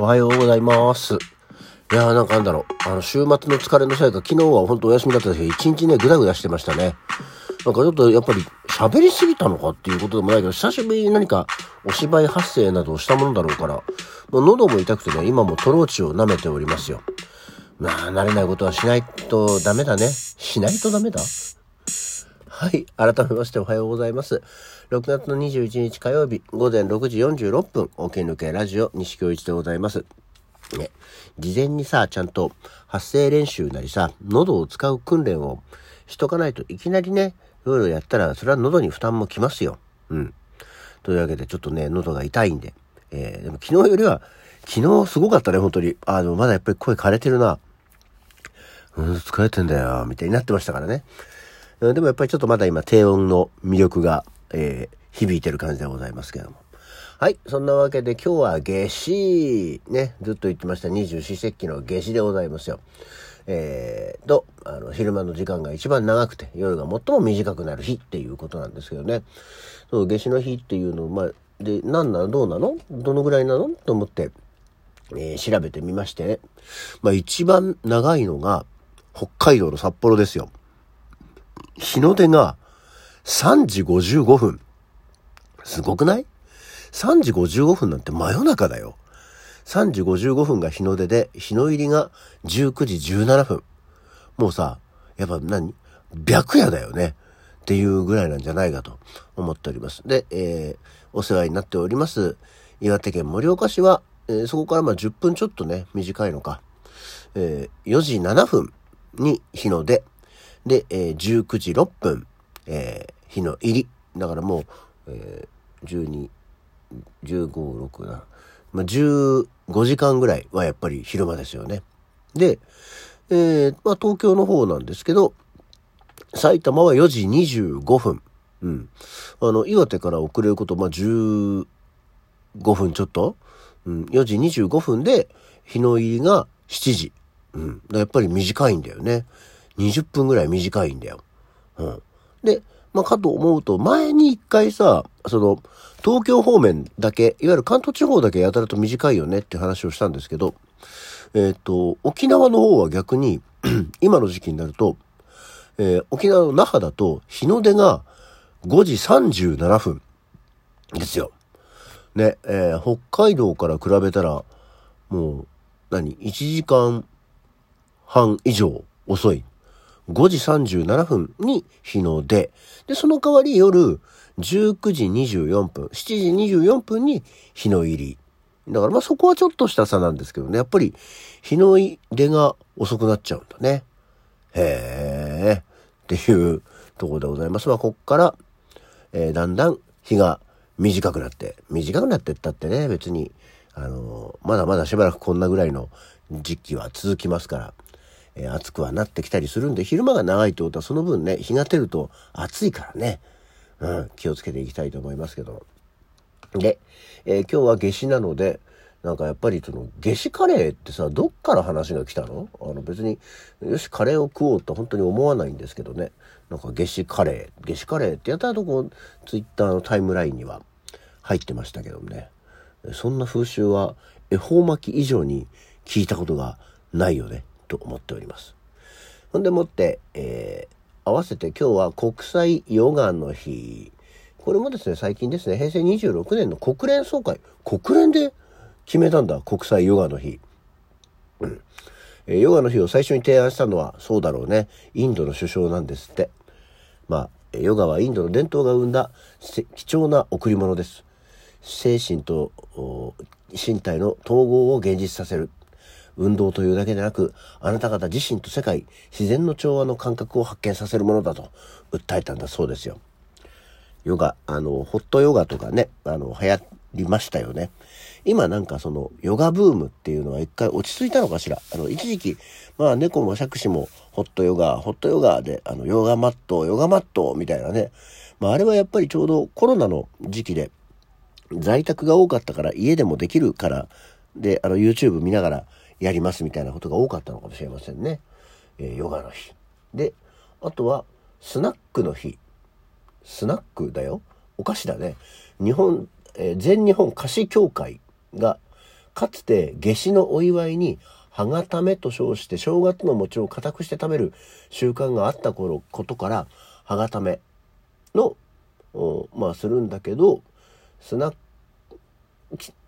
おはようございます。いやーなんかなんだろう。あの、週末の疲れのせいか、昨日は本当お休みだったんですけど、一日ね、ぐだぐだしてましたね。なんかちょっとやっぱり喋りすぎたのかっていうことでもないけど、久しぶりに何かお芝居発声などをしたものだろうから、もう喉も痛くてね、今もトローチを舐めておりますよ。まあ、慣れないことはしないとダメだね。しないとダメだ？はい。改めましておはようございます。6月の21日火曜日午前6時46分、おけ抜けラジオ西京一でございます。ね。事前にさ、ちゃんと発声練習なりさ、喉を使う訓練をしとかないといきなりね、いろいろやったら、それは喉に負担もきますよ。うん。というわけで、ちょっとね、喉が痛いんで。えー、でも昨日よりは、昨日すごかったね、本当に。あの、まだやっぱり声枯れてるな。うん、疲れてんだよ、みたいになってましたからね。でもやっぱりちょっとまだ今低音の魅力が、えー響いてる感じでございますけども。はい。そんなわけで今日は夏至、ね、ずっと言ってました二十四節気の夏至でございますよ。えー、と、あの、昼間の時間が一番長くて、夜が最も短くなる日っていうことなんですけどね。そう、夏至の日っていうのを、まあ、で、何なの？どうなの？どのぐらいなの？と思って、えー調べてみましてね。まあ一番長いのが、北海道の札幌ですよ。日の出が3時55分。すごくない ?3 時55分なんて真夜中だよ。3時55分が日の出で、日の入りが19時17分。もうさ、やっぱ何？白夜だよね。っていうぐらいなんじゃないかと思っております。で、えーお世話になっております、岩手県盛岡市は、えーそこからまあ10分ちょっとね、短いのか。えー4時7分に日の出。で、えー19時6分、えー日の入り。だからもう、えー12、15、6、7、まあ、15時間ぐらいはやっぱり昼間ですよね。で、えーまあ、東京の方なんですけど、埼玉は4時25分。うん。あの、岩手から遅れること、まあ、15分ちょっと。うん。4時25分で、日の入りが7時。うん。やっぱり短いんだよね。20分ぐらい短いんだよ。うん。で、まあ、かと思うと、前に一回さ、その、東京方面だけ、いわゆる関東地方だけやたらと短いよねって話をしたんですけど、えっ、と、沖縄の方は逆に、今の時期になると、えー沖縄の那覇だと日の出が5時37分ですよ。ね、えー北海道から比べたら、もう、何 ?1 時間半以上遅い。5時37分に日の出。で、その代わり夜19時24分、7時24分に日の入り。だからまあそこはちょっとした差なんですけどね。やっぱり日の入りが遅くなっちゃうんだね。へえ、っていうところでございます。まあ、こっから、えーだんだん日が短くなって、短くなってったってね、別に、あのーまだまだしばらくこんなぐらいの時期は続きますから、えー暑くはなってきたりするんで、昼間が長いってことはその分ね、日が照ると暑いからね、うん、気をつけていきたいと思いますけど。で、えー今日は夏至なので、なんかやっぱりその夏至カレーってさ、どっから話が来たの？あの別に、よし、カレーを食おうと本当に思わないんですけどね。なんか夏至カレー、夏至カレーってやったらとこう、ツイッターのタイムラインには入ってましたけどね。そんな風習は恵方巻き以上に聞いたことがないよね、と思っております。ほんでもって、えー合わせて今日は国際ヨガの日。これもですね、最近ですね、平成26年の国連総会。国連で決めたんだ、国際ヨガの日。うんえーヨガの日を最初に提案したのは、そうだろうね、インドの首相なんですって。まあ、ヨガはインドの伝統が生んだ貴重な贈り物です。精神と身体の統合を現実させる。運動というだけでなく、あなた方自身と世界、自然の調和の感覚を発見させるものだと訴えたんだそうですよ。ヨガ、あの、ホットヨガとかね、あの、流行りましたよね。今なんかその、ヨガブームっていうのは一回落ち着いたのかしら？あの、一時期、まあ猫も杓子もホットヨガ、ホットヨガで、あの、ヨガマット、ヨガマットみたいなね。まああれはやっぱりちょうどコロナの時期で、在宅が多かったから家でもできるから、で、あの YouTube 見ながらやりますみたいなことが多かったのかもしれませんね。えーヨガの日。で、あとはスナックの日。スナックだよ。お菓子だね。日本、えー全日本菓子協会がかつて夏至のお祝いに、はがためと称して正月の餅を固くして食べる習慣があった頃ことから、はがための、まあするんだけど、スナック、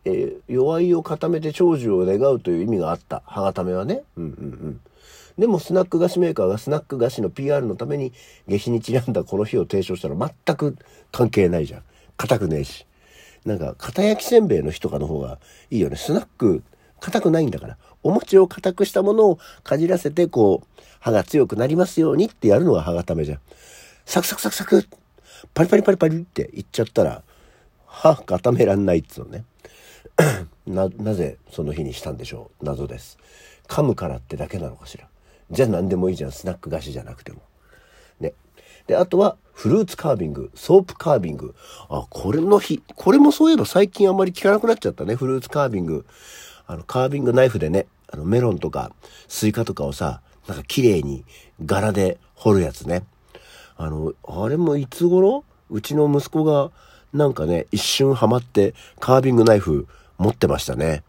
えー、弱いを固めて長寿を願うという意味があった。はがためはね。うんうんうん。でもスナック菓子メーカーがスナック菓子の PR のために下至にちなんだこの日を提唱したら全く関係ないじゃん。硬くねえし。なんか、片焼きせんべいの日とかの方がいいよね。スナック、硬くないんだから。お餅を硬くしたものをかじらせて、こう、歯が強くなりますようにってやるのが歯固めじゃん。サクサクサクサクパリパリパリパリって言っちゃったら、歯固めらんないっつうのね。な、なぜその日にしたんでしょう謎です。噛むからってだけなのかしら。じゃあ何でもいいじゃん。スナック菓子じゃなくても。ね。で、あとは、フルーツカービング、ソープカービング。あ、これの日、これもそういえば最近あんまり聞かなくなっちゃったね。フルーツカービング。あの、カービングナイフでね、あの、メロンとか、スイカとかをさ、なんか綺麗に柄で彫るやつね。あの、あれもいつ頃？うちの息子が、なんかね、一瞬ハマって、カービングナイフ持ってましたね。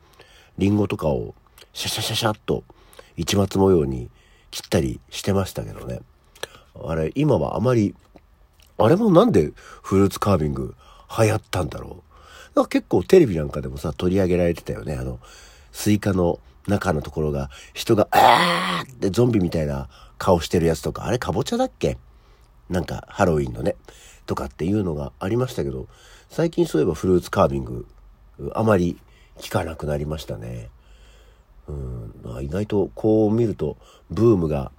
リンゴとかを、シャシャシャシャっと、市松模様に切ったりしてましたけどね。あれ、今はあまり、あれもなんでフルーツカービング流行ったんだろう。か結構テレビなんかでもさ、取り上げられてたよね。あの、スイカの中のところが、人が、あーってゾンビみたいな顔してるやつとか、あれかぼちゃだっけ？なんかハロウィンのね、とかっていうのがありましたけど、最近そういえばフルーツカービング、あまり聞かなくなりましたね。うん、意外とこう見るとブームが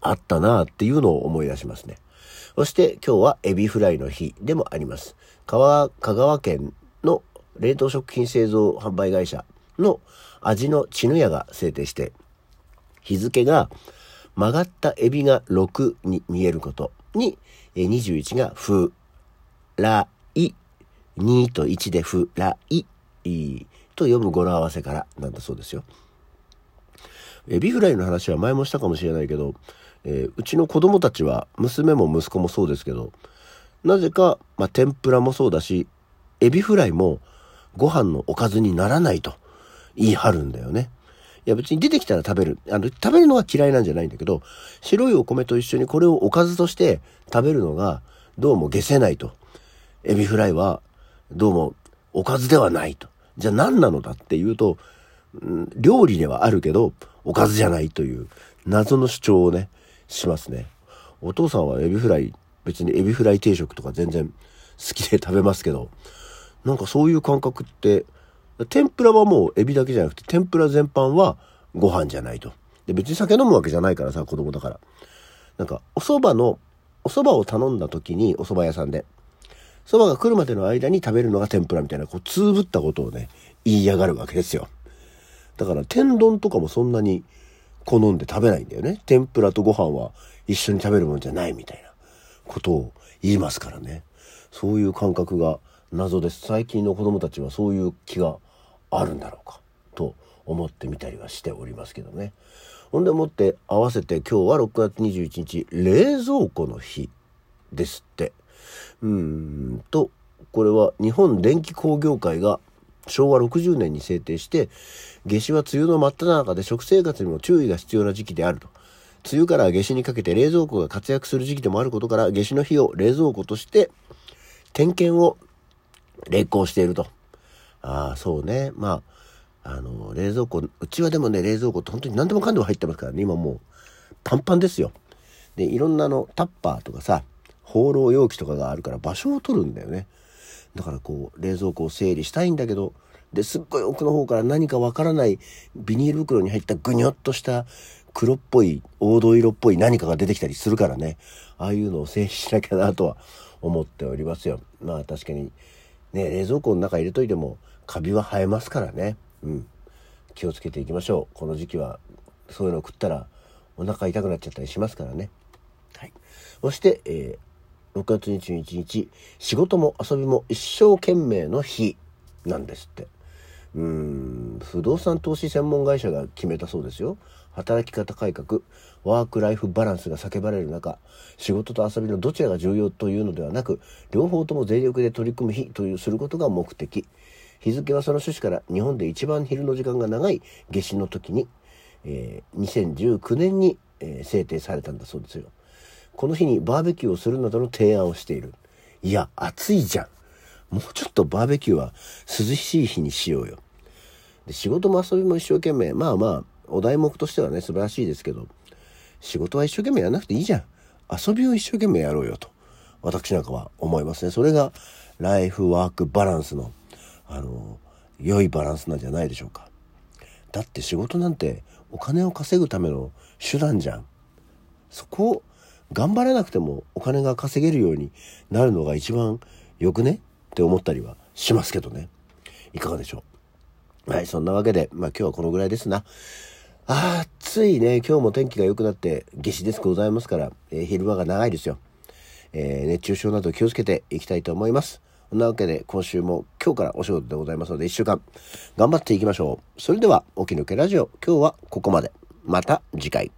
あったなあっていうのを思い出しますね。そして今日はエビフライの日でもあります。香川県の冷凍食品製造販売会社の味の血の屋が制定して、日付が曲がったエビが6に見えることに、21がフライ、2と1でフライと読む語呂合わせからなんだそうですよ。エビフライの話は前もしたかもしれないけど、えー、うちの子供たちは、娘も息子もそうですけど、なぜか、まあ、天ぷらもそうだし、エビフライもご飯のおかずにならないと言い張るんだよね。いや別に出てきたら食べる。あの、食べるのは嫌いなんじゃないんだけど、白いお米と一緒にこれをおかずとして食べるのがどうも解せないと。エビフライはどうもおかずではないと。じゃあ何なのだっていうと、うん、料理ではあるけど、おかずじゃないという謎の主張をね、しますね。お父さんはエビフライ、別にエビフライ定食とか全然好きで食べますけど、なんかそういう感覚って、天ぷらはもうエビだけじゃなくて、天ぷら全般はご飯じゃないと。で、別に酒飲むわけじゃないからさ、子供だから。なんか、お蕎麦の、お蕎麦を頼んだ時に、お蕎麦屋さんで、蕎麦が来るまでの間に食べるのが天ぷらみたいな、こう、つぶったことをね、言いやがるわけですよ。だから、天丼とかもそんなに好んで食べないんだよね。天ぷらとご飯は一緒に食べるもんじゃないみたいなことを言いますからね。そういう感覚が謎です。最近の子供たちはそういう気があるんだろうか、と思ってみたりはしておりますけどね。ほんでもって合わせて今日は6月21日、冷蔵庫の日ですって。うんと、これは日本電気工業会が昭和60年に制定して、夏至は梅雨の真っ只中で食生活にも注意が必要な時期であると。梅雨から夏至にかけて冷蔵庫が活躍する時期でもあることから、夏至の日を冷蔵庫として点検を励行していると。ああ、そうね。まあ、あの、冷蔵庫、うちはでもね、冷蔵庫って本当に何でもかんでも入ってますからね、今もうパンパンですよ。で、いろんなのタッパーとかさ、放浪容器とかがあるから場所を取るんだよね。だからこう、冷蔵庫を整理したいんだけど、で、すっごい奥の方から何かわからないビニール袋に入ったぐにょっとした黒っぽい、黄土色っぽい何かが出てきたりするからね、ああいうのを整理しなきゃなとは思っておりますよ。まあ確かに、ね、冷蔵庫の中入れといてもカビは生えますからね。うん。気をつけていきましょう。この時期は、そういうのを食ったらお腹痛くなっちゃったりしますからね。はい。そして、えー6月21日、仕事も遊びも一生懸命の日なんですって。うん、不動産投資専門会社が決めたそうですよ。働き方改革、ワークライフバランスが叫ばれる中、仕事と遊びのどちらが重要というのではなく、両方とも全力で取り組む日というすることが目的。日付はその趣旨から日本で一番昼の時間が長い夏至の時に、えー、2019年に、えー、制定されたんだそうですよ。この日にバーベキューをするなどの提案をしている。いや、暑いじゃん。もうちょっとバーベキューは涼しい日にしようよ。で仕事も遊びも一生懸命、まあまあ、お題目としてはね、素晴らしいですけど、仕事は一生懸命やらなくていいじゃん。遊びを一生懸命やろうよと。私なんかは思いますね。それがライフワークバランスの、あの、良いバランスなんじゃないでしょうか。だって仕事なんてお金を稼ぐための手段じゃん。そこを頑張らなくてもお金が稼げるようになるのが一番よくねって思ったりはしますけどね。いかがでしょう。はい、そんなわけで、まあ今日はこのぐらいですな。あ暑いね。今日も天気が良くなって夏至ですございますから、えー、昼間が長いですよ。えー、熱中症など気をつけていきたいと思います。そんなわけで今週も今日からお仕事でございますので1週間頑張っていきましょう。それでは、起き抜けラジオ、今日はここまで。また次回。